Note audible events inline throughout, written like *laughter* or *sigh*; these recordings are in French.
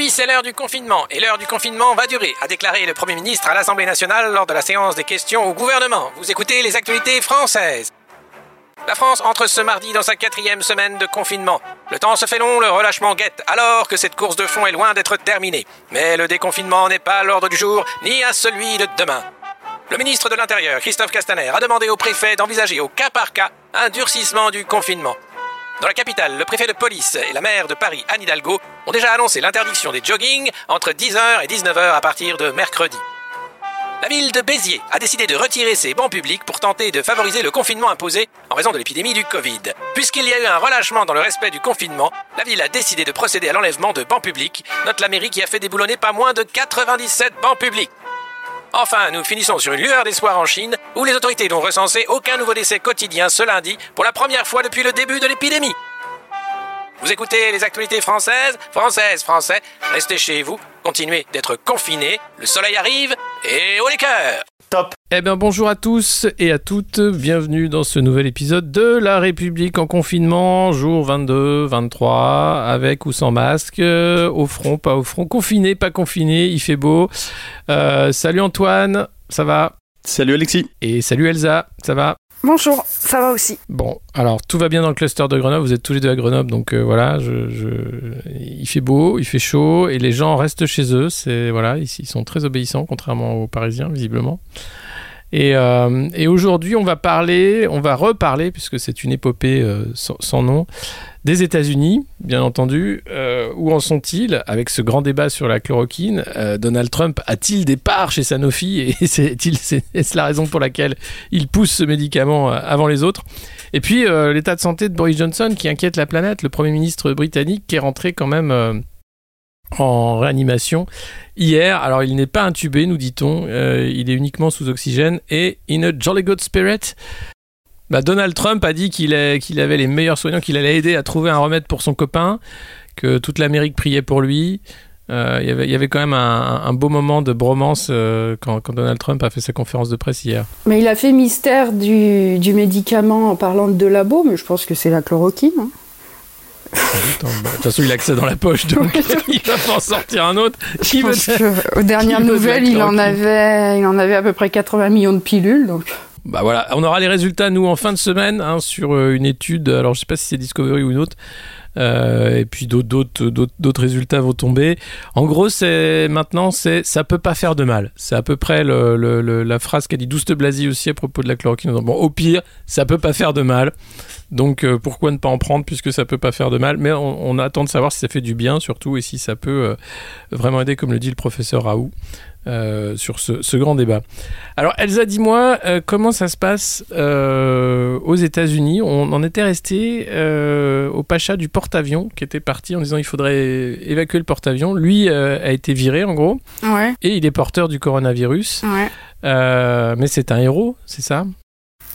Aujourd'hui, c'est l'heure du confinement, et l'heure du confinement va durer, a déclaré le Premier ministre à l'Assemblée nationale lors de la séance des questions au gouvernement. Vous écoutez les actualités françaises. La France entre ce mardi dans sa quatrième semaine de confinement. Le temps se fait long, le relâchement guette, alors que cette course de fond est loin d'être terminée. Mais le déconfinement n'est pas à l'ordre du jour, ni à celui de demain. Le ministre de l'Intérieur, Christophe Castaner, a demandé au préfet d'envisager au cas par cas un durcissement du confinement. Dans la capitale, le préfet de police et la maire de Paris, Anne Hidalgo, ont déjà annoncé l'interdiction des joggings entre 10h et 19h à partir de mercredi. La ville de Béziers a décidé de retirer ses bancs publics pour tenter de favoriser le confinement imposé en raison de l'épidémie du Covid. Puisqu'il y a eu un relâchement dans le respect du confinement, la ville a décidé de procéder à l'enlèvement de bancs publics, note la mairie qui a fait déboulonner pas moins de 97 bancs publics. Enfin, nous finissons sur une lueur d'espoir en Chine, où les autorités n'ont recensé aucun nouveau décès quotidien ce lundi, pour la première fois depuis le début de l'épidémie. Vous écoutez les actualités françaises Françaises, français, restez chez vous, continuez d'être confinés, le soleil arrive, et au les cœurs. Top. Eh bien bonjour à tous et à toutes, bienvenue dans ce nouvel épisode de La République en confinement, jour 22, 23, avec ou sans masque, euh, au front, pas au front, confiné, pas confiné, il fait beau. Euh, salut Antoine, ça va? Salut Alexis. Et salut Elsa, ça va? Bonjour, ça va aussi. Bon, alors tout va bien dans le cluster de Grenoble, vous êtes tous les deux à Grenoble, donc euh, voilà, je, je- il fait beau, il fait chaud, et les gens restent chez eux, c'est voilà, ils, ils sont très obéissants, contrairement aux Parisiens, visiblement. Et, euh, et aujourd'hui, on va parler, on va reparler, puisque c'est une épopée euh, sans, nom, des États-Unis, bien entendu. Euh, où en sont-ils avec ce grand débat sur la chloroquine? Donald Trump a-t-il des parts chez Sanofi? Et *laughs* c'est est-ce la raison pour laquelle il pousse ce médicament avant les autres? Et puis l'état de santé de Boris Johnson qui inquiète la planète, le Premier ministre britannique qui est rentré quand même en réanimation hier. Alors il n'est pas intubé, nous dit-on, euh, il est uniquement sous oxygène et in a jolly good spirit. Bah, Donald Trump a dit qu'il avait les meilleurs soignants, qu'il allait aider à trouver un remède pour son copain, que toute l'Amérique priait pour lui. Euh, il avait- y avait quand même un, beau moment de bromance euh, quand, Donald Trump a fait sa conférence de presse hier. Mais il a fait mystère du, du médicament en parlant de labo, mais je pense que c'est la chloroquine. hein. De toute façon, il a que ça dans la poche, donc *laughs* il va pas en sortir un autre. Qui Je pense que, aux *laughs* dernières nouvelles, il en, avait, il en avait à peu près 80 millions de pilules. Donc. Bah voilà, on aura les résultats nous en fin de semaine hein, sur euh, une étude. Alors je sais pas si c'est Discovery ou une autre. Euh, et puis d'autres résultats vont tomber. En gros, c'est maintenant c'est ça peut pas faire de mal. C'est à peu près la phrase qu'a dit Douste Blasi aussi à propos de la chloroquine. Bon, au pire, ça peut pas faire de mal. Donc euh, pourquoi ne pas en prendre puisque ça peut pas faire de mal? Mais on, on attend de savoir si ça fait du bien surtout et si ça peut euh, vraiment aider, comme le dit le professeur Raoult. Euh, sur ce, ce grand débat. Alors Elsa, dis-moi euh, comment ça se passe euh, aux États-Unis? On en était resté au pacha du porte-avions qui était parti en disant il faudrait évacuer le porte-avions. Lui a été viré en gros Ouais, et il est porteur du coronavirus. ouais. Mais c'est un héros, c'est ça?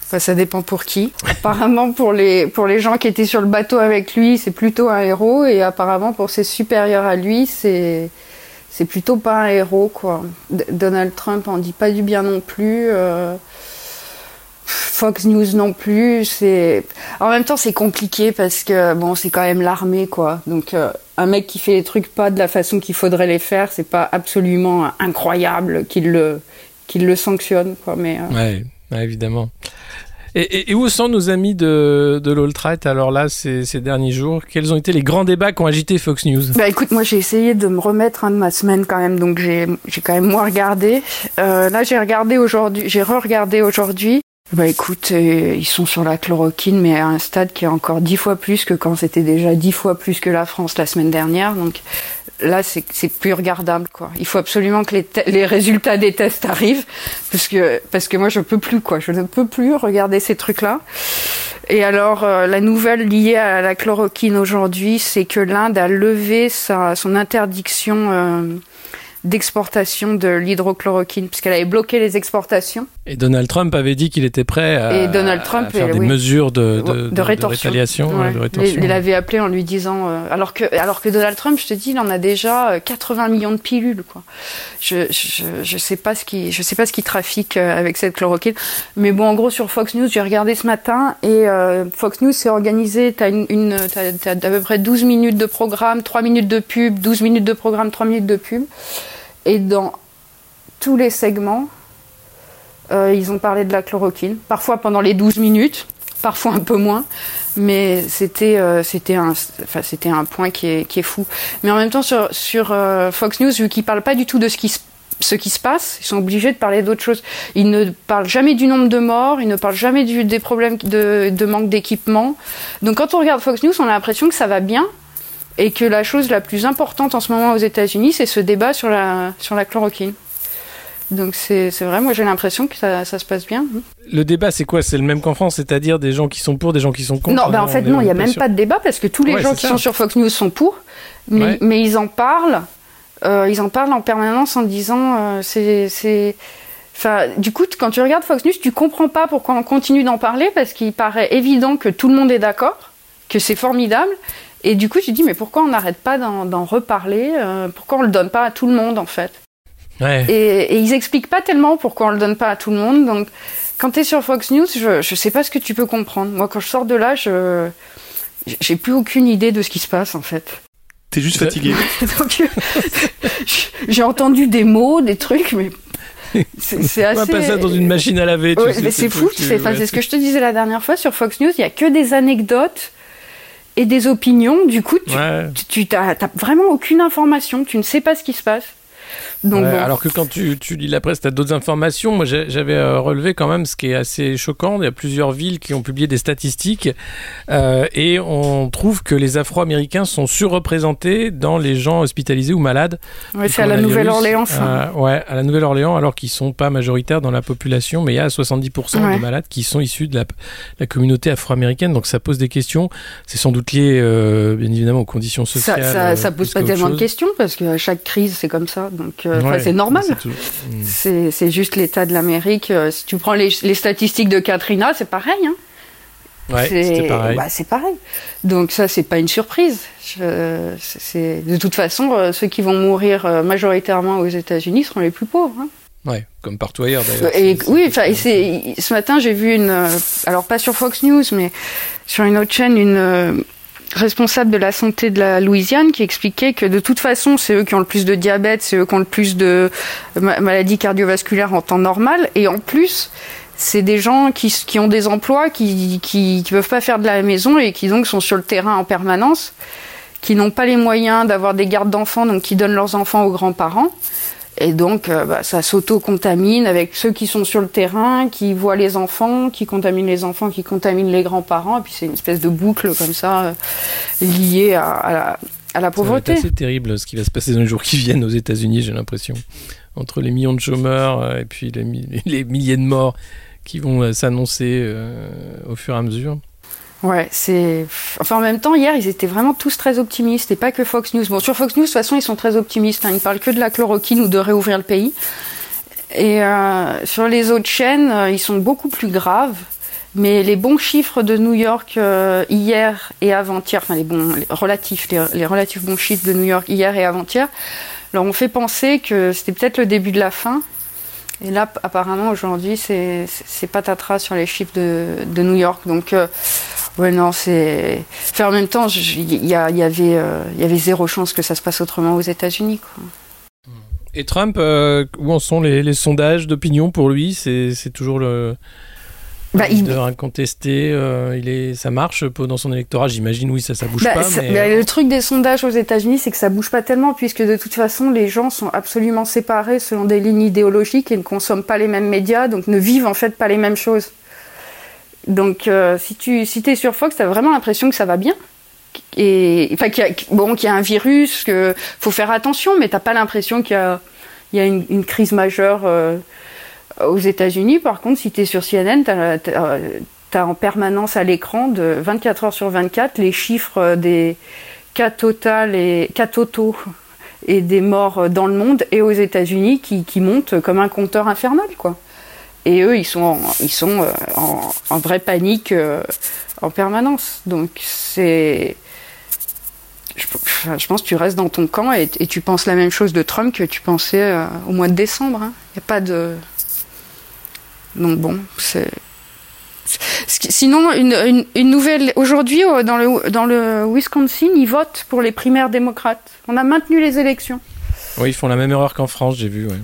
Enfin, ça dépend pour qui. Apparemment, pour les, pour les gens qui étaient sur le bateau avec lui, c'est plutôt un héros. Et apparemment, pour ses supérieurs à lui, c'est, c'est plutôt pas un héros, quoi. Donald Trump en dit pas du bien non plus. euh, Fox News non plus. C'est, en même temps, c'est compliqué parce que, bon, c'est quand même l'armée, quoi. Donc, euh, un mec qui fait les trucs pas de la façon qu'il faudrait les faire, c'est pas absolument incroyable qu'il le, qu'il le sanctionne, quoi. Mais, euh, ouais, évidemment. Et, et- et où sont nos amis de, de l'alt-right alors là ces, ces derniers jours? Quels ont été les grands débats qui ont agité Fox News? Bah écoute, moi j'ai essayé de me remettre un de ma semaine quand même, donc j'ai j'ai quand même moins regardé. Euh, là j'ai regardé aujourd'hui, j'ai re-regardé aujourd'hui. Bah écoute, euh, ils sont sur la chloroquine, mais à un stade qui est encore dix fois plus que quand c'était déjà dix fois plus que la France la semaine dernière. Donc là c'est plus regardable quoi. Il faut absolument que les, les résultats des tests arrivent, parce que parce que moi je peux plus quoi, je ne peux plus regarder ces trucs là. Et alors, euh, la nouvelle liée à la chloroquine aujourd'hui, c'est que l'Inde a levé sa, son interdiction euh, d'exportation de l'hydrochloroquine, puisqu'elle avait bloqué les exportations. Et Donald Trump avait dit qu'il était prêt à, et Donald Trump, faire des mesures de, de, de, rétaliation. Il l'avait appelé en lui disant, euh, alors que alors que Donald Trump, je te dis, il en a déjà 80 euh, millions de pilules, quoi. Je je, je sais pas ce qui je sais pas ce qui trafique euh, avec cette chloroquine, mais bon, en gros sur Fox News, j'ai regardé ce matin et Fox News s'est organisé. T'as une, une t'as, à peu près 12 minutes de programme, 3 minutes de pub, 12 minutes de programme, 3 minutes de pub, et dans tous les segments ils ont parlé de la chloroquine, parfois pendant les 12 minutes, parfois un peu moins, mais c'était euh, un point qui est, fou. Mais en même temps sur euh, Fox News vu qu'ils parlent pas du tout de ce qui se passe, ils sont obligés de parler d'autre chose. Ils ne parlent jamais du nombre de morts, ils ne parlent jamais des problèmes de, manque d'équipement. Donc quand on regarde Fox News, on a l'impression que ça va bien et que la chose la plus importante en ce moment aux États-Unis, c'est ce débat sur la chloroquine. Donc c'est vrai, moi j'ai l'impression que ça, ça, se passe bien. Le débat c'est quoi? C'est le même qu'en France, c'est-à-dire des gens qui sont pour, des gens qui sont contre? Non, ben en fait non, il n'y a même pas de débat parce que tous les gens qui sont sur Fox News sont pour, mais, mais ils en parlent, euh, ils en parlent en permanence en disant euh, c'est... Enfin, du coup, quand tu regardes Fox News, tu comprends pas pourquoi on continue d'en parler parce qu'il paraît évident que tout le monde est d'accord, que c'est formidable. Et du coup, tu te dis, mais pourquoi on n'arrête pas d'en reparler euh, Pourquoi on le donne pas à tout le monde, en fait? Et, et, ils expliquent pas tellement pourquoi on le donne pas à tout le monde. Donc, quand tu es sur Fox News, je, je sais pas ce que tu peux comprendre. Moi, quand je sors de là, je j'ai plus aucune idée de ce qui se passe en fait. T'es juste fatigué. *laughs* J'ai entendu des mots, des trucs, mais c'est assez. On va passer ça dans une machine à laver. Ouais, mais c'est fou. C'est ce que je te disais la dernière fois sur Fox News. Il y a que des anecdotes et des opinions. Du coup, tu, tu t'as vraiment aucune information. Tu ne sais pas ce qui se passe. Alors que quand tu, lis la presse, tu as d'autres informations. Moi, j'avais euh, relevé quand même ce qui est assez choquant. Il y a plusieurs villes qui ont publié des statistiques euh, et on trouve que les Afro-Américains sont surreprésentés dans les gens hospitalisés ou malades. Ouais, c'est à la Nouvelle-Orléans. Euh, ouais, à la Nouvelle-Orléans, alors qu'ils sont pas majoritaires dans la population, mais il y a 70% de malades qui sont issus de la, communauté afro-américaine. Donc ça pose des questions. C'est sans doute lié, bien évidemment, aux conditions sociales. Ça, ça, pose pas tellement de questions parce que chaque crise, c'est comme ça. Donc c'est normal. Hmm. C'est juste l'état de l'Amérique. Euh, si tu prends les, statistiques de Katrina, c'est pareil. Hein. Ouais, c'est pareil. Bah, pareil. Donc ça, c'est pas une surprise. de toute façon, euh, ceux qui vont mourir euh, majoritairement aux États-Unis seront les plus pauvres. Hein. Ouais, comme partout ailleurs d'ailleurs. Oui, enfin, ce matin j'ai vu une, alors pas sur Fox News, mais sur une autre chaîne, une responsable de la santé de la Louisiane qui expliquait que de toute façon, c'est eux qui ont le plus de diabète, c'est eux qui ont le plus de maladies cardiovasculaires en temps normal. Et en plus, c'est des gens qui, ont des emplois, qui, qui, qui peuvent pas faire de la maison et qui donc sont sur le terrain en permanence, qui n'ont pas les moyens d'avoir des gardes d'enfants, donc qui donnent leurs enfants aux grands-parents. Et donc, euh, bah, ça s'auto-contamine avec ceux qui sont sur le terrain, qui voient les enfants, qui contaminent les enfants, qui contaminent les grands-parents. Et puis, c'est une espèce de boucle comme ça, euh, liée à, la, pauvreté. C'est terrible ce qui va se passer dans les jours qui viennent aux États-Unis, j'ai l'impression. Entre les millions de chômeurs euh, et puis les, *laughs* les milliers de morts qui vont s'annoncer au fur et à mesure. Ouais, c'est. Enfin, en même temps, hier, ils étaient vraiment tous très optimistes, et pas que Fox News. Bon, sur Fox News, de toute façon, ils sont très optimistes. Hein. Ils parlent que de la chloroquine ou de réouvrir le pays. Et euh, sur les autres chaînes, euh, ils sont beaucoup plus graves. Mais les bons chiffres de New York euh, hier et avant-hier, enfin les bons relatifs, les, relatifs bons chiffres de New York hier et avant-hier, leur ont fait penser que c'était peut-être le début de la fin. Et là, apparemment, aujourd'hui, c'est patatras sur les chiffres de, de New York. Donc, Ouais, non, c'est. Enfin, en même temps, il y, y, avait, euh, y avait zéro chance que ça se passe autrement aux États-Unis. Et Trump, euh, où en sont les, les sondages d'opinion pour lui? C'est toujours le. Bah, il... incontesté, euh, il est, ça marche dans son électorat, j'imagine, oui, ça, ça bouge bah, pas. Mais... le truc des sondages aux États-Unis, c'est que ça bouge pas tellement, puisque de toute façon, les gens sont absolument séparés selon des lignes idéologiques et ne consomment pas les mêmes médias, donc ne vivent en fait pas les mêmes choses. Donc, euh, si tu si es sur Fox, tu as vraiment l'impression que ça va bien. Et, enfin, qu'il y, bon, qu'il y a un virus, qu'il faut faire attention, mais t'as pas l'impression qu'il y a, y a une, crise majeure euh, aux États-Unis. Par contre, si tu es sur CNN, tu as, en permanence à l'écran, de 24 heures sur 24, les chiffres des cas cas totaux et des morts dans le monde et aux États-Unis qui, qui montent comme un compteur infernal, quoi. Et eux, ils sont en, ils sont euh, en, vraie panique euh, en permanence. Donc c'est. Je, pense que tu restes dans ton camp et, tu penses la même chose de Trump que tu pensais euh, au mois de décembre. Il hein. n'y a pas de. Donc bon, c'est. Sinon, une, nouvelle. Aujourd'hui, dans le, dans le Wisconsin, ils votent pour les primaires démocrates. On a maintenu les élections. Oui, ils font la même erreur qu'en France, j'ai vu. Ouais.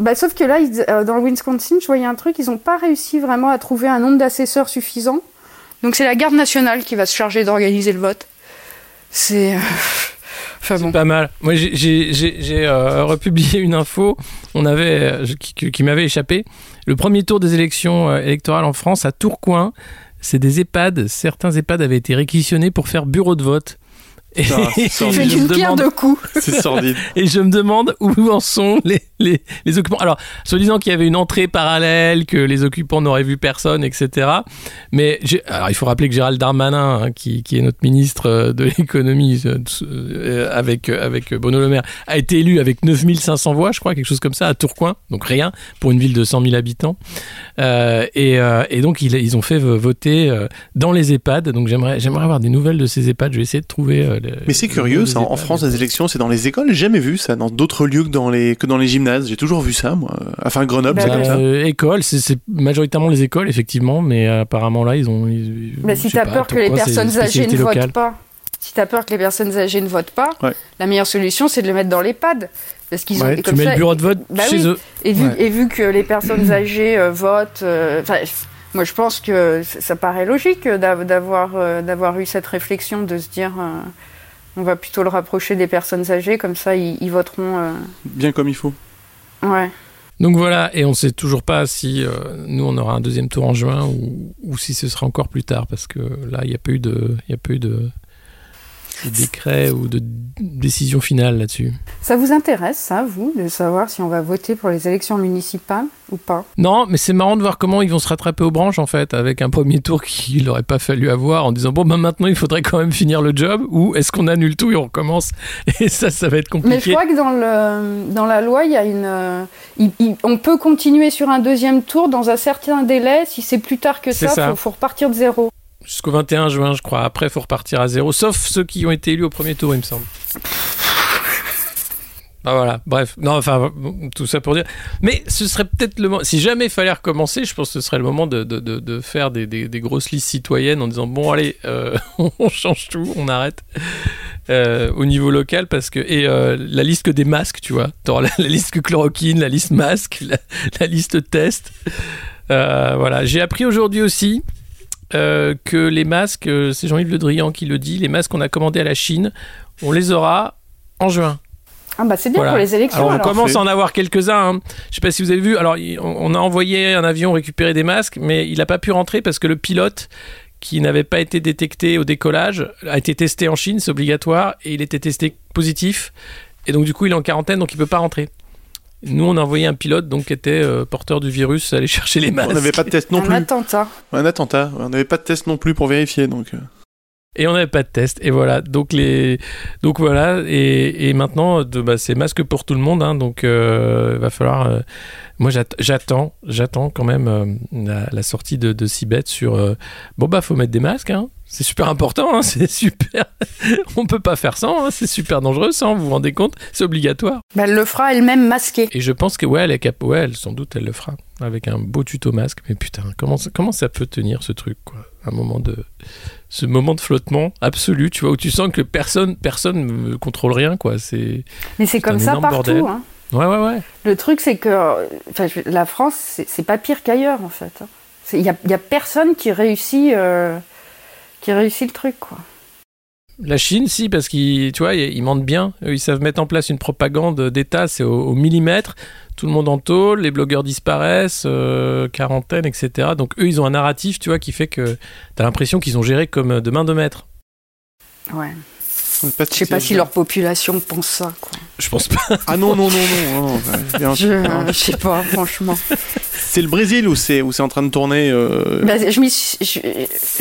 Bah, sauf que là, euh, dans le Wisconsin, je voyais un truc, ils n'ont pas réussi vraiment à trouver un nombre d'assesseurs suffisant. Donc c'est la garde nationale qui va se charger d'organiser le vote. C'est... Euh, *laughs* enfin, bon. pas mal. Moi, j'ai euh, republié une info on avait, qui, qui m'avait échappé. Le premier tour des élections électorales en France, à Tourcoing, c'est des EHPAD. Certains EHPAD avaient été réquisitionnés pour faire bureau de vote. Et, fait une pierre de coups. *laughs* C'est sordide. Et je me demande où en sont les, les, les occupants. Alors, se disant qu'il y avait une entrée parallèle, que les occupants n'auraient vu personne, etc. Mais alors, il faut rappeler que Gérald Darmanin, hein, qui, qui, est notre ministre euh, de l'économie euh, euh, avec, avec Bruno Le Maire, a été élu avec 9500 voix, je crois, quelque chose comme ça, à Tourcoing. Donc rien pour une ville de 100 000 habitants. Euh, et, et, donc, ils, ils, ont fait voter dans les EHPAD. Donc, j'aimerais avoir des nouvelles de ces EHPAD. Je vais essayer de trouver mais c'est curieux, ça. En France, les élections, c'est dans les écoles. J'ai jamais vu ça dans d'autres lieux que dans les, que dans les gymnases. J'ai toujours vu ça, moi. Enfin, Grenoble, c'est comme ça. Euh, école, c'est majoritairement les écoles, effectivement, mais apparemment là, ils ont. mais si t'as peur que les personnes âgées ne votent pas, si t'as peur que les personnes âgées ne votent pas, la meilleure solution, c'est de les mettre dans l'EHPAD. Parce qu'ils ont. tu mets le bureau de vote bah chez eux. Et vu, et vu que les personnes *clears throat* âgées euh, votent. Euh, moi, je pense que ça paraît logique d'avoir d'avoir eu cette réflexion de se dire on va plutôt le rapprocher des personnes âgées, comme ça ils, voteront. Euh, Bien comme il faut. Ouais. Donc voilà, et on ne sait toujours pas si euh, nous on aura un deuxième tour en juin ou, si ce sera encore plus tard, parce que là il n'y a pas eu de, il y a pas eu de, de décret ou de décision finale là-dessus. Ça vous intéresse, ça, vous, de savoir si on va voter pour les élections municipales ou pas? Non, mais c'est marrant de voir comment ils vont se rattraper aux branches, en fait, avec un premier tour *laughs* qu'il n'aurait pas fallu avoir, en disant, bon, ben maintenant, il faudrait quand même finir le job, ou est-ce qu'on annule tout et on recommence *laughs* Et ça, ça va être compliqué. Mais je crois que dans, le, dans la loi, il y a une... Euh, on peut continuer sur un deuxième tour dans un certain délai. Si c'est plus tard que ça, il faut repartir de zéro jusqu'au 21 juin, je crois. Après, il faut repartir à zéro, sauf ceux qui ont été élus au premier tour, il me semble. Bah voilà, bref, non, enfin, tout ça pour dire. Mais ce serait peut-être le moment, si jamais il fallait recommencer, je pense que ce serait le moment de, de, de, faire des, des, grosses listes citoyennes en disant bon, allez, euh, *laughs* on change tout, on arrête euh, au niveau local parce que. Et euh, la liste que des masques, tu vois. La, la, liste que chloroquine, la liste masque, la, la liste test. voilà, j'ai appris aujourd'hui aussi euh, que les masques, euh, c'est Jean-Yves Le Drian qui le dit, les masques qu'on a commandés à la Chine, on les aura en juin. Ah bah c'est bien pour les élections. Alors, on commence à en avoir quelques-uns. Hein. Je sais pas si vous avez vu. Alors on a envoyé un avion récupérer des masques, mais il n'a pas pu rentrer parce que le pilote qui n'avait pas été détecté au décollage a été testé en Chine, c'est obligatoire, et il était testé positif. Et donc du coup il est en quarantaine, donc il peut pas rentrer. Nous, on a envoyé un pilote donc qui était euh, porteur du virus aller *laughs* chercher les masques. On n'avait pas de test non plus. Un attentat. Un attentat. On n'avait pas de test non plus pour vérifier donc. Euh. Et on n'avait pas de test. Et voilà. Donc les, donc voilà. Et, et maintenant, de, bah, c'est masque pour tout le monde. Hein, donc euh, il va falloir. moi, j'attends, j'attends quand même la, sortie de, de Cibet sur. bon bah, faut mettre des masques. Hein. C'est super important, hein, *laughs* c'est super. On peut pas faire hein, c'est super dangereux, ça, vous vous rendez compte? C'est obligatoire. Bah, elle le fera elle-même masquée. Et je pense que, ouais, elle est cap... ouais, elle, sans doute, elle le fera. Avec un beau tuto masque. Mais putain, comment, comment ça peut tenir ce truc, quoi? Un moment de. Ce moment de flottement absolu, tu vois, où tu sens que personne personne ne contrôle rien, quoi. C'est. Mais c'est comme ça partout, hein. Ouais, ouais, ouais. Le truc, c'est que la France, c'est pas pire qu'ailleurs, en fait. Il n'y a, a, personne qui réussit. Euh, qui réussit le truc, quoi. La Chine, si, parce qu'ils, tu vois, ils mentent bien. Ils savent mettre en place une propagande d'État, c'est au, millimètre. Tout le monde en tôle, les blogueurs disparaissent, euh, quarantaine, etc. Donc eux, ils ont un narratif, tu vois, qui fait que tu as l'impression qu'ils ont géré comme de main de maître. Ouais. Je sais pas si leur population pense ça. Quoi. Je pense pas. Ah non, non, non, non. non, *laughs* je, je sais pas, franchement. C'est le Brésil où c'est où c'est en train de tourner euh... bah, Je m'y suis, je,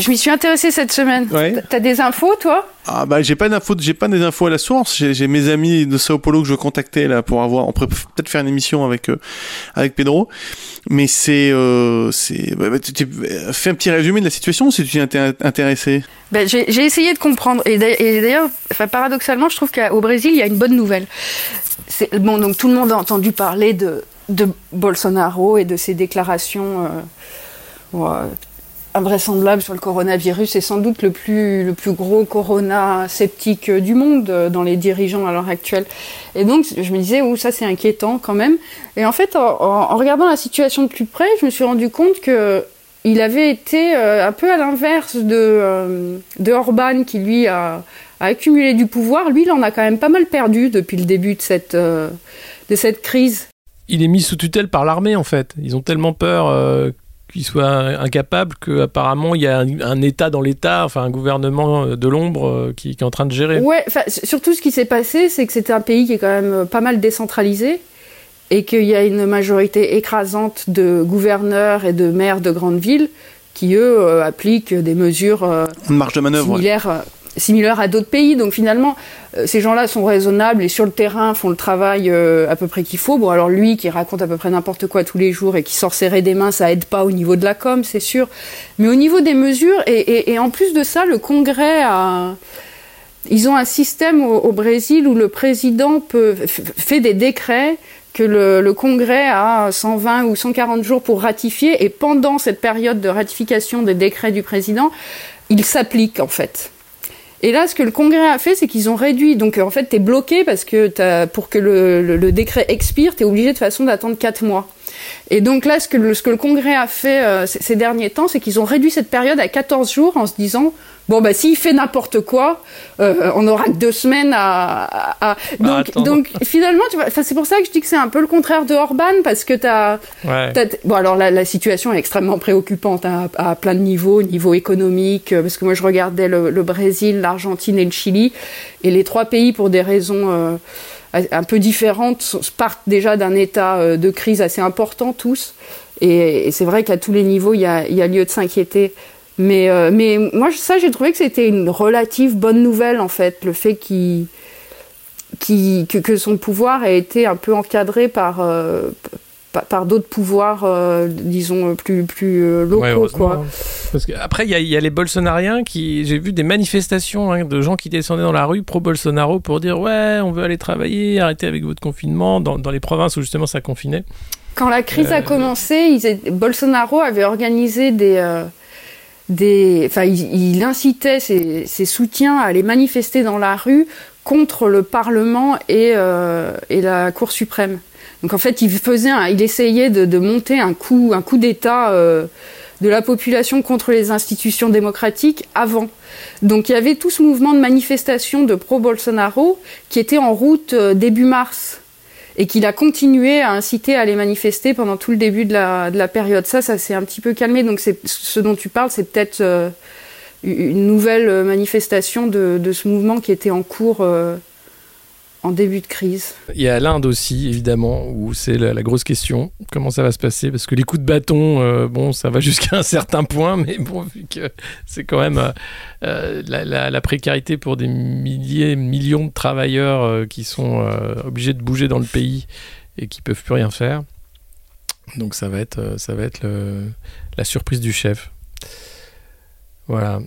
je suis intéressé cette semaine. Ouais. T'as des infos, toi? Ah bah j'ai pas d'infos, j'ai pas des infos à la source. J'ai mes amis de Sao Paulo que je contactais là pour avoir, on pourrait peut-être faire une émission avec euh, avec Pedro. Mais c'est euh, bah, bah, tu, fais un petit résumé de la situation si tu t'es intéressé. Ben, j'ai essayé de comprendre. Et d'ailleurs, paradoxalement, je trouve qu'au Brésil, il y a une bonne nouvelle. Bon, donc tout le monde a entendu parler de, de Bolsonaro et de ses déclarations euh, ouais, invraisemblables sur le coronavirus. C'est sans doute le plus, le plus gros corona sceptique du monde euh, dans les dirigeants à l'heure actuelle. Et donc, je me disais, ouh, ça c'est inquiétant quand même. Et en fait, en, regardant la situation de plus près, je me suis rendu compte que il avait été euh, un peu à l'inverse de, euh, de Orban qui lui a, a, accumulé du pouvoir. Lui, il en a quand même pas mal perdu depuis le début de cette, euh, de cette crise. Il est mis sous tutelle par l'armée en fait. Ils ont tellement peur euh, qu'il soit incapable qu'apparemment il y a un, un État dans l'État, enfin un gouvernement de l'ombre qui, qui, est en train de gérer. Ouais, surtout ce qui s'est passé, c'est que c'était un pays qui est quand même pas mal décentralisé et qu'il y a une majorité écrasante de gouverneurs et de maires de grandes villes qui, eux, euh, appliquent des mesures euh, une marge de manœuvre, similaires, ouais. Similaires à d'autres pays. Donc finalement, euh, ces gens-là sont raisonnables et sur le terrain font le travail euh, à peu près qu'il faut. Bon, alors lui qui raconte à peu près n'importe quoi tous les jours et qui sort serrer des mains, ça aide pas au niveau de la com, c'est sûr. Mais au niveau des mesures, et, en plus de ça, le Congrès a... Ils ont un système au, au Brésil où le président peut, fait des décrets que le, le, Congrès a 120 ou 140 jours pour ratifier et pendant cette période de ratification des décrets du président, il s'applique en fait. Et là, ce que le Congrès a fait, c'est qu'ils ont réduit. Donc, en fait, tu es bloqué parce que as, pour que le, décret expire, tu es obligé de façon d'attendre 4 mois. Et donc là, ce que le, ce que le Congrès a fait euh, ces derniers temps, c'est qu'ils ont réduit cette période à 14 jours en se disant bon bah s'il fait n'importe quoi, euh, on aura que deux semaines à. à, à... Donc, donc finalement, tu vois, c'est pour ça que je dis que c'est un peu le contraire de Orban parce que t'as. Ouais. Bon alors la, la, situation est extrêmement préoccupante hein, à, à, plein de niveaux, niveau économique, parce que moi je regardais le, le Brésil, l'Argentine et le Chili, et les trois pays pour des raisons. Euh, un peu différentes partent déjà d'un état de crise assez important tous. Et, c'est vrai qu'à tous les niveaux il y a, lieu de s'inquiéter. Mais, euh, mais moi, ça, j'ai trouvé que c'était une relative bonne nouvelle, en fait, le fait qu'il, qu que, son pouvoir ait été un peu encadré par, euh, par d'autres pouvoirs, euh, disons, plus, plus euh, locaux. Ouais, quoi. Parce que, après, il y, y, a les bolsonariens qui. J'ai vu des manifestations hein, de gens qui descendaient dans la rue pro-Bolsonaro pour dire Ouais, on veut aller travailler, arrêtez avec votre confinement, dans, dans les provinces où justement ça confinait. Quand la crise a commencé, ils étaient, Bolsonaro avait organisé des des, enfin, il, il incitait ses, ses, soutiens à aller manifester dans la rue contre le Parlement et, euh, et la Cour suprême. Donc en fait, il essayait de, monter un coup, d'État euh, de la population contre les institutions démocratiques avant. Donc il y avait tout ce mouvement de manifestation de pro-Bolsonaro qui était en route euh, début mars et qu'il a continué à inciter à les manifester pendant tout le début de la, de la période. Ça, ça s'est un petit peu calmé. Donc, c'est ce dont tu parles, c'est peut-être euh, une nouvelle manifestation de, ce mouvement qui était en cours en début de crise. Il y a l'Inde aussi, évidemment, où c'est la, grosse question. Comment ça va se passer? Parce que les coups de bâton, euh, bon, ça va *laughs* jusqu'à un certain point, mais bon, vu que c'est quand même euh, la, la, précarité pour des milliers, millions de travailleurs euh, qui sont euh, obligés de bouger dans le pays et qui peuvent plus rien faire. Donc ça va être, ça va être la surprise du chef. Voilà.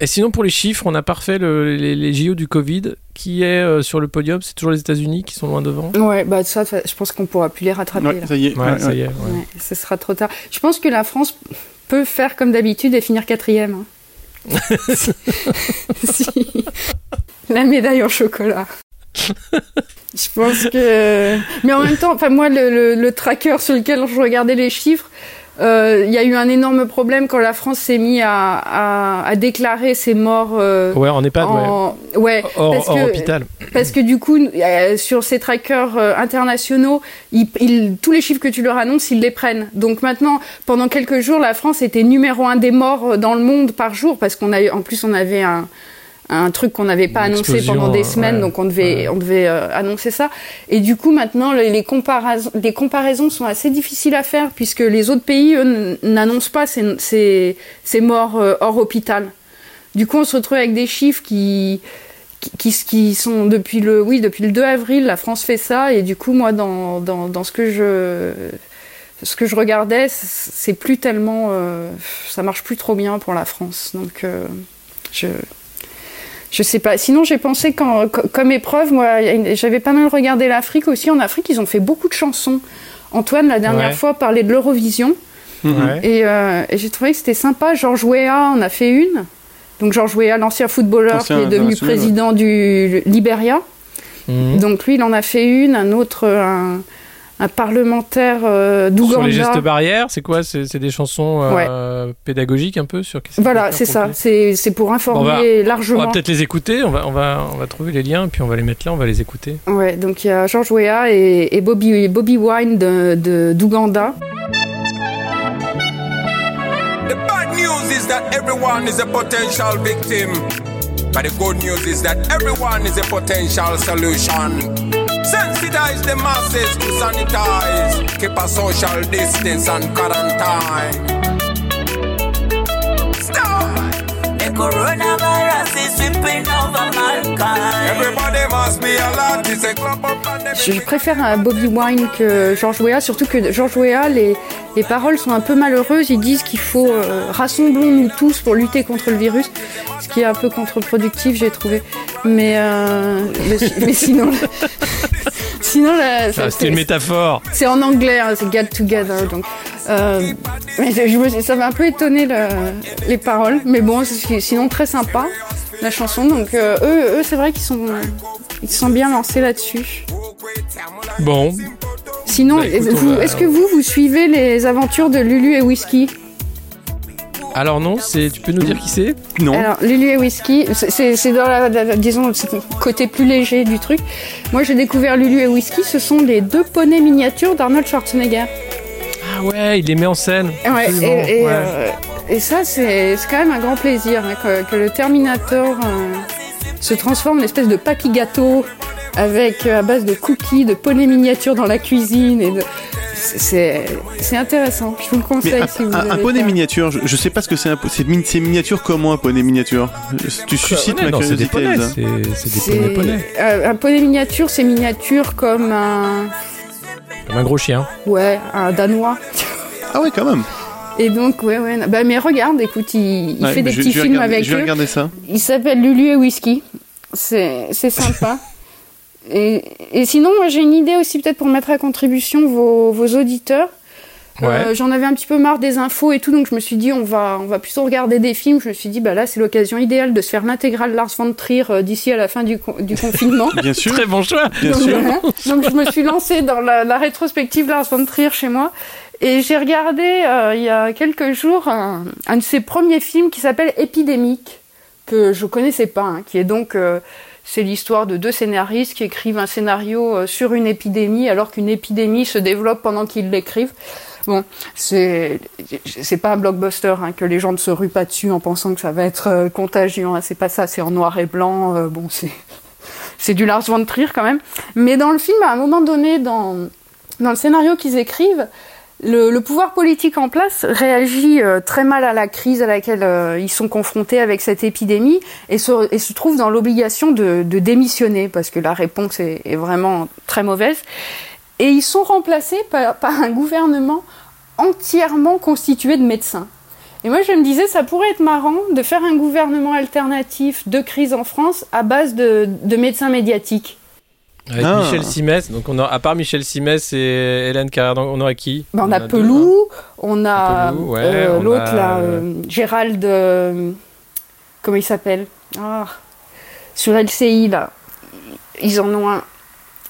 Et sinon, pour les chiffres, on a parfait le, les, les, JO du Covid. Qui est euh, sur le podium C'est toujours les États-Unis qui sont loin devant Ouais, bah ça, je pense qu'on pourra plus les rattraper. Ouais, ça y est. Ouais, ouais, ça y est. Ouais. ce sera trop tard. Je pense que la France peut faire comme d'habitude et finir quatrième. Hein. *laughs* si. *laughs* La médaille en chocolat. je pense que. Mais en même temps, enfin moi, le, le, le tracker sur lequel je regardais les chiffres il euh, y a eu un énorme problème quand la France s'est mis à, à, à, déclarer ses morts. Euh, ouais, en EHPAD, en... ouais. ouais hors, parce hors que, hôpital. Parce que du coup, euh, sur ces trackers internationaux, ils, ils, tous les chiffres que tu leur annonces, ils les prennent. Donc maintenant, pendant quelques jours, la France était numéro un des morts dans le monde par jour parce qu'on a, en plus, on avait un un truc qu'on n'avait pas annoncé pendant des semaines, ouais, donc on devait, ouais. on devait euh, annoncer ça. Et du coup, maintenant, les, comparaisons, les comparaisons sont assez difficiles à faire puisque les autres pays, eux, n'annoncent pas ces, ces, ces morts euh, hors hôpital. Du coup, on se retrouve avec des chiffres qui, qui, qui, qui sont depuis le, oui, depuis le 2 avril, la France fait ça. Et du coup, moi, dans, dans, dans ce que je, ce que je regardais, c'est plus tellement, euh, ça marche plus trop bien pour la France. Donc, euh, je, je sais pas. Sinon, j'ai pensé comme épreuve, moi, j'avais pas mal regardé l'Afrique aussi. En Afrique, ils ont fait beaucoup de chansons. Antoine, la dernière Ouais. fois, parlait de l'Eurovision. Ouais. Et, euh, et j'ai trouvé que c'était sympa. Georges Weah en a fait une. Donc Georges Weah, l'ancien footballeur Ancien qui est devenu président du Liberia. Mhm. Donc lui, il en a fait une. Un autre, un, un parlementaire euh, Sur d'Ouganda. les gestes barrières, c'est quoi? C'est des chansons euh, pédagogiques un peu sur Voilà, c'est ça. C'est c'est pour informer On va- On largement. va peut-être les écouter, on va, on, va, on va trouver les liens, puis on va les mettre là, on va les écouter. Ouais, donc il y a George Weah et, et Bobby, Bobby Wine de- de- d'Ouganda. The bad news is that everyone is a potential victim. But the good news is that everyone is a potential solution. Sensitize the masses to sanitize. Keep a social distance and quarantine. Coronavirus is sweeping over mankind. Everybody must be alert. It's a global pandemic. Je préfère un Bobby Wine que George Weah, surtout que George Weah, les, les paroles sont un peu malheureuses. Ils disent qu'il faut euh, rassemblons-nous tous pour lutter contre le virus, ce qui est un peu contre-productif, j'ai trouvé. Mais, euh, mais, mais sinon, *laughs* *laughs* sinon là, Ah, C'était une métaphore. c'est en anglais, hein, c'est Get Together. Donc, euh, mais je ça m'a un peu étonné le- les paroles, mais bon, c'est sinon très sympa la chanson. Donc euh, eux, eux c'est vrai qu'ils sont, ils sont bien lancés là-dessus. Bon, Sinon, Bah, est-ce que vous, vous suivez les aventures de Lulu et Whisky? Alors non, c'est tu peux nous dire qui c'est? Non. Alors, Lulu et Whisky, c'est- dans la, la- la- disons, c'est le côté plus léger du truc. Moi, j'ai découvert Lulu et Whisky, ce sont les deux poneys miniatures d'Arnold Schwarzenegger. Ah ouais, il les met en scène. Ouais, Absolument, et, et, ouais. euh, et ça, c'est quand même un grand plaisir hein, que, que le Terminator euh, se transforme en espèce de papy gâteau avec euh, à base de cookies, de poneys miniatures dans la cuisine. et de- C'est c'est intéressant. Je vous le Mais conseille un, si vous un- un avez poney miniature, je, je sais pas ce que c'est c'est min- c'est miniature comment un poney miniature? Tu suscites Ouais, ma non, c'est des curiosité c'est des poneys euh, un poney miniature, c'est miniature comme un Comme un gros chien. ouais un danois. Ah ouais quand même. Et donc ouais ouais. Bah mais regarde, écoute, il, il Ouais, fait des je- petits je films regarder- avec Je vais eux. regarder ça. Il s'appelle Lulu et Whisky. C'est c'est sympa. *laughs* et, et sinon, moi j'ai une idée aussi peut-être pour mettre à contribution vos, vos auditeurs. Euh. J'en avais un petit peu marre des infos et tout, donc je me suis dit on va on va plutôt regarder des films. Je me suis dit bah là c'est l'occasion idéale de se faire l'intégrale Lars von Trier euh, d'ici à la fin du, con- du confinement. *laughs* Bien sûr. Très bon choix. Bien Donc, sûr. voilà. Donc je me suis lancée dans la, la rétrospective Lars von Trier chez moi et j'ai regardé euh, il y a quelques jours un, un de ses premiers films qui s'appelle Épidémique que je connaissais pas, hein, qui est donc euh, c'est l'histoire de deux scénaristes qui écrivent un scénario euh, sur une épidémie alors qu'une épidémie se développe pendant qu'ils l'écrivent. Bon, c'est pas un blockbuster hein, que les gens ne se ruent pas dessus en pensant que ça va être euh, contagieux. hein, c'est pas ça, c'est en noir et blanc. euh, bon, c'est *laughs* c'est du Lars von Trier quand même. Mais dans le film, à un moment donné, dans, dans le scénario qu'ils écrivent, le, pouvoir politique en place réagit euh, très mal à la crise à laquelle euh, ils sont confrontés avec cette épidémie et se, trouve dans l'obligation de, démissionner parce que la réponse est, vraiment très mauvaise. Et ils sont remplacés par, un gouvernement entièrement constitué de médecins. Et moi, je me disais, ça pourrait être marrant de faire un gouvernement alternatif de crise en France à base de médecins médiatiques. Avec Ah. Michel Simès. Donc on a, à part Michel Simès et Hélène Carrère, donc on aura qui? Ben, on, a, deux, Pelou, on a Pelou, ouais, euh, on l'autre a, là, euh, euh, Gérald, euh, comment il s'appelle? Ah, Sur LCI là, ils en ont un.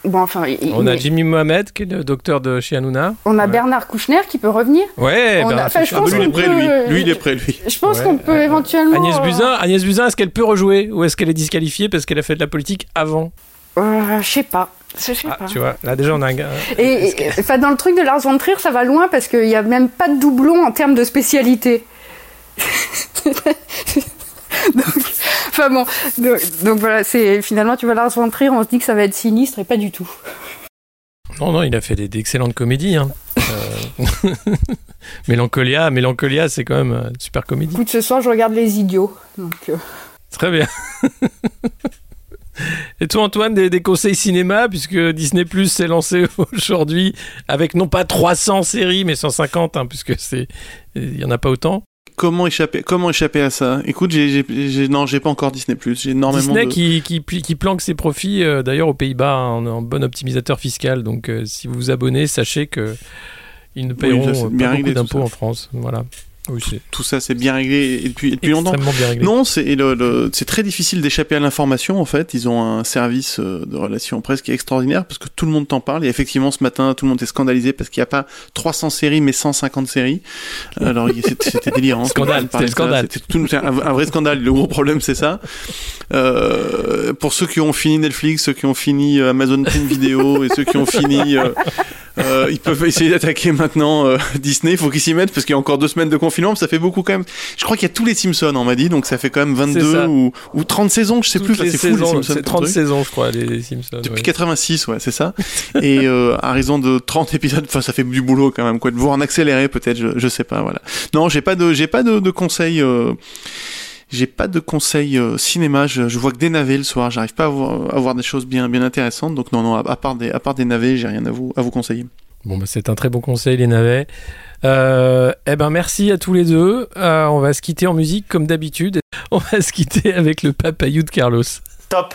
Bon, enfin, il- On a mais- Jimmy Mohamed, qui est le docteur de chez Hanouna. on a Ouais. Bernard Kouchner qui peut revenir. Ouais, On a- enfin, je Kouchner. pense lui, il peut- lui. Lui, il est prêt, lui. Je pense Ouais, qu'on peut euh, éventuellement. Agnès Buzyn, Agnès Buzyn, est-ce qu'elle peut rejouer ou est-ce qu'elle est disqualifiée parce qu'elle a fait de la politique avant? Euh, je sais pas. Ah, pas. tu vois, là déjà on a un gars. Et, et- enfin, dans le truc de Lars von Trier, ça va loin parce qu'il n'y a même pas de doublon en termes de spécialité. *laughs* Donc, enfin bon, donc, donc voilà, c'est finalement tu vas la von on se dit que ça va être sinistre et pas du tout. Non, non, il a fait des- d'excellentes comédies. Hein. Euh, *laughs* Mélancolia, Mélancolia, c'est quand même une super comédie. Écoute, ce soir je regarde Les Idiots. Donc, euh, Très bien. *laughs* Et toi, Antoine, des, des conseils cinéma, puisque Disney Plus s'est lancé *laughs* aujourd'hui avec non pas 300 séries, mais 150, hein, puisque c'est il y en a pas autant. Comment échapper, comment échapper à ça? Écoute, j'ai, j'ai, non, j'ai pas encore Disney Plus. J'ai énormément Disney de. qui, qui, planque ses profits, euh, d'ailleurs aux Pays-Bas, en, en bon optimisateur fiscal. Donc, euh, si vous vous abonnez, sachez que ils ne paieront ça, bien pas beaucoup d'impôts en France. Voilà. Oui, c'est Tout ça, c'est bien réglé et depuis, et depuis longtemps. bien réglé. Non, c'est le, très difficile d'échapper à l'information en fait. Ils ont un service euh, de relations presse qui est extraordinaire parce que tout le monde t'en parle. Et effectivement, ce matin, tout le monde est scandalisé parce qu'il n'y a pas 300 séries mais 150 séries. Alors c'était délirant. *laughs* Scandale, c'était un, un vrai scandale. Le gros problème, c'est ça. Euh, pour ceux qui ont fini Netflix, ceux qui ont fini euh, Amazon Prime Video et ceux qui ont fini, euh, euh, ils peuvent essayer d'attaquer maintenant euh, Disney. Il faut qu'ils s'y mettent parce qu'il y a encore deux semaines de confinement. Ça fait beaucoup quand même. Je crois qu'il y a tous les Simpsons, on m'a dit, donc ça fait quand même C'est 22 ça. ou, ou 30 saisons, je sais Toutes plus. C'est fou les saisons, Simpsons. c'est comme 30 truc. saisons, je crois, les, les Simpsons. Depuis ouais. 86, ouais, c'est ça. *laughs* Et euh, à raison de 30 épisodes, enfin ça fait du boulot quand même, quoi. De voir en accéléré peut-être, je, je sais pas, voilà. Non, j'ai pas de, j'ai pas de, de conseils. J'ai pas de conseils euh, cinéma. Je, je vois que des navets le soir. J'arrive pas à voir, à voir des choses bien, bien intéressantes. Donc non, non. À, à part des, à part des navets, j'ai rien à vous, à vous conseiller. Bon, bah, c'est un très bon conseil, les navets. Euh, eh ben, merci à tous les deux. Euh, on va se quitter en musique comme d'habitude. On va se quitter avec le papayou de Carlos. Top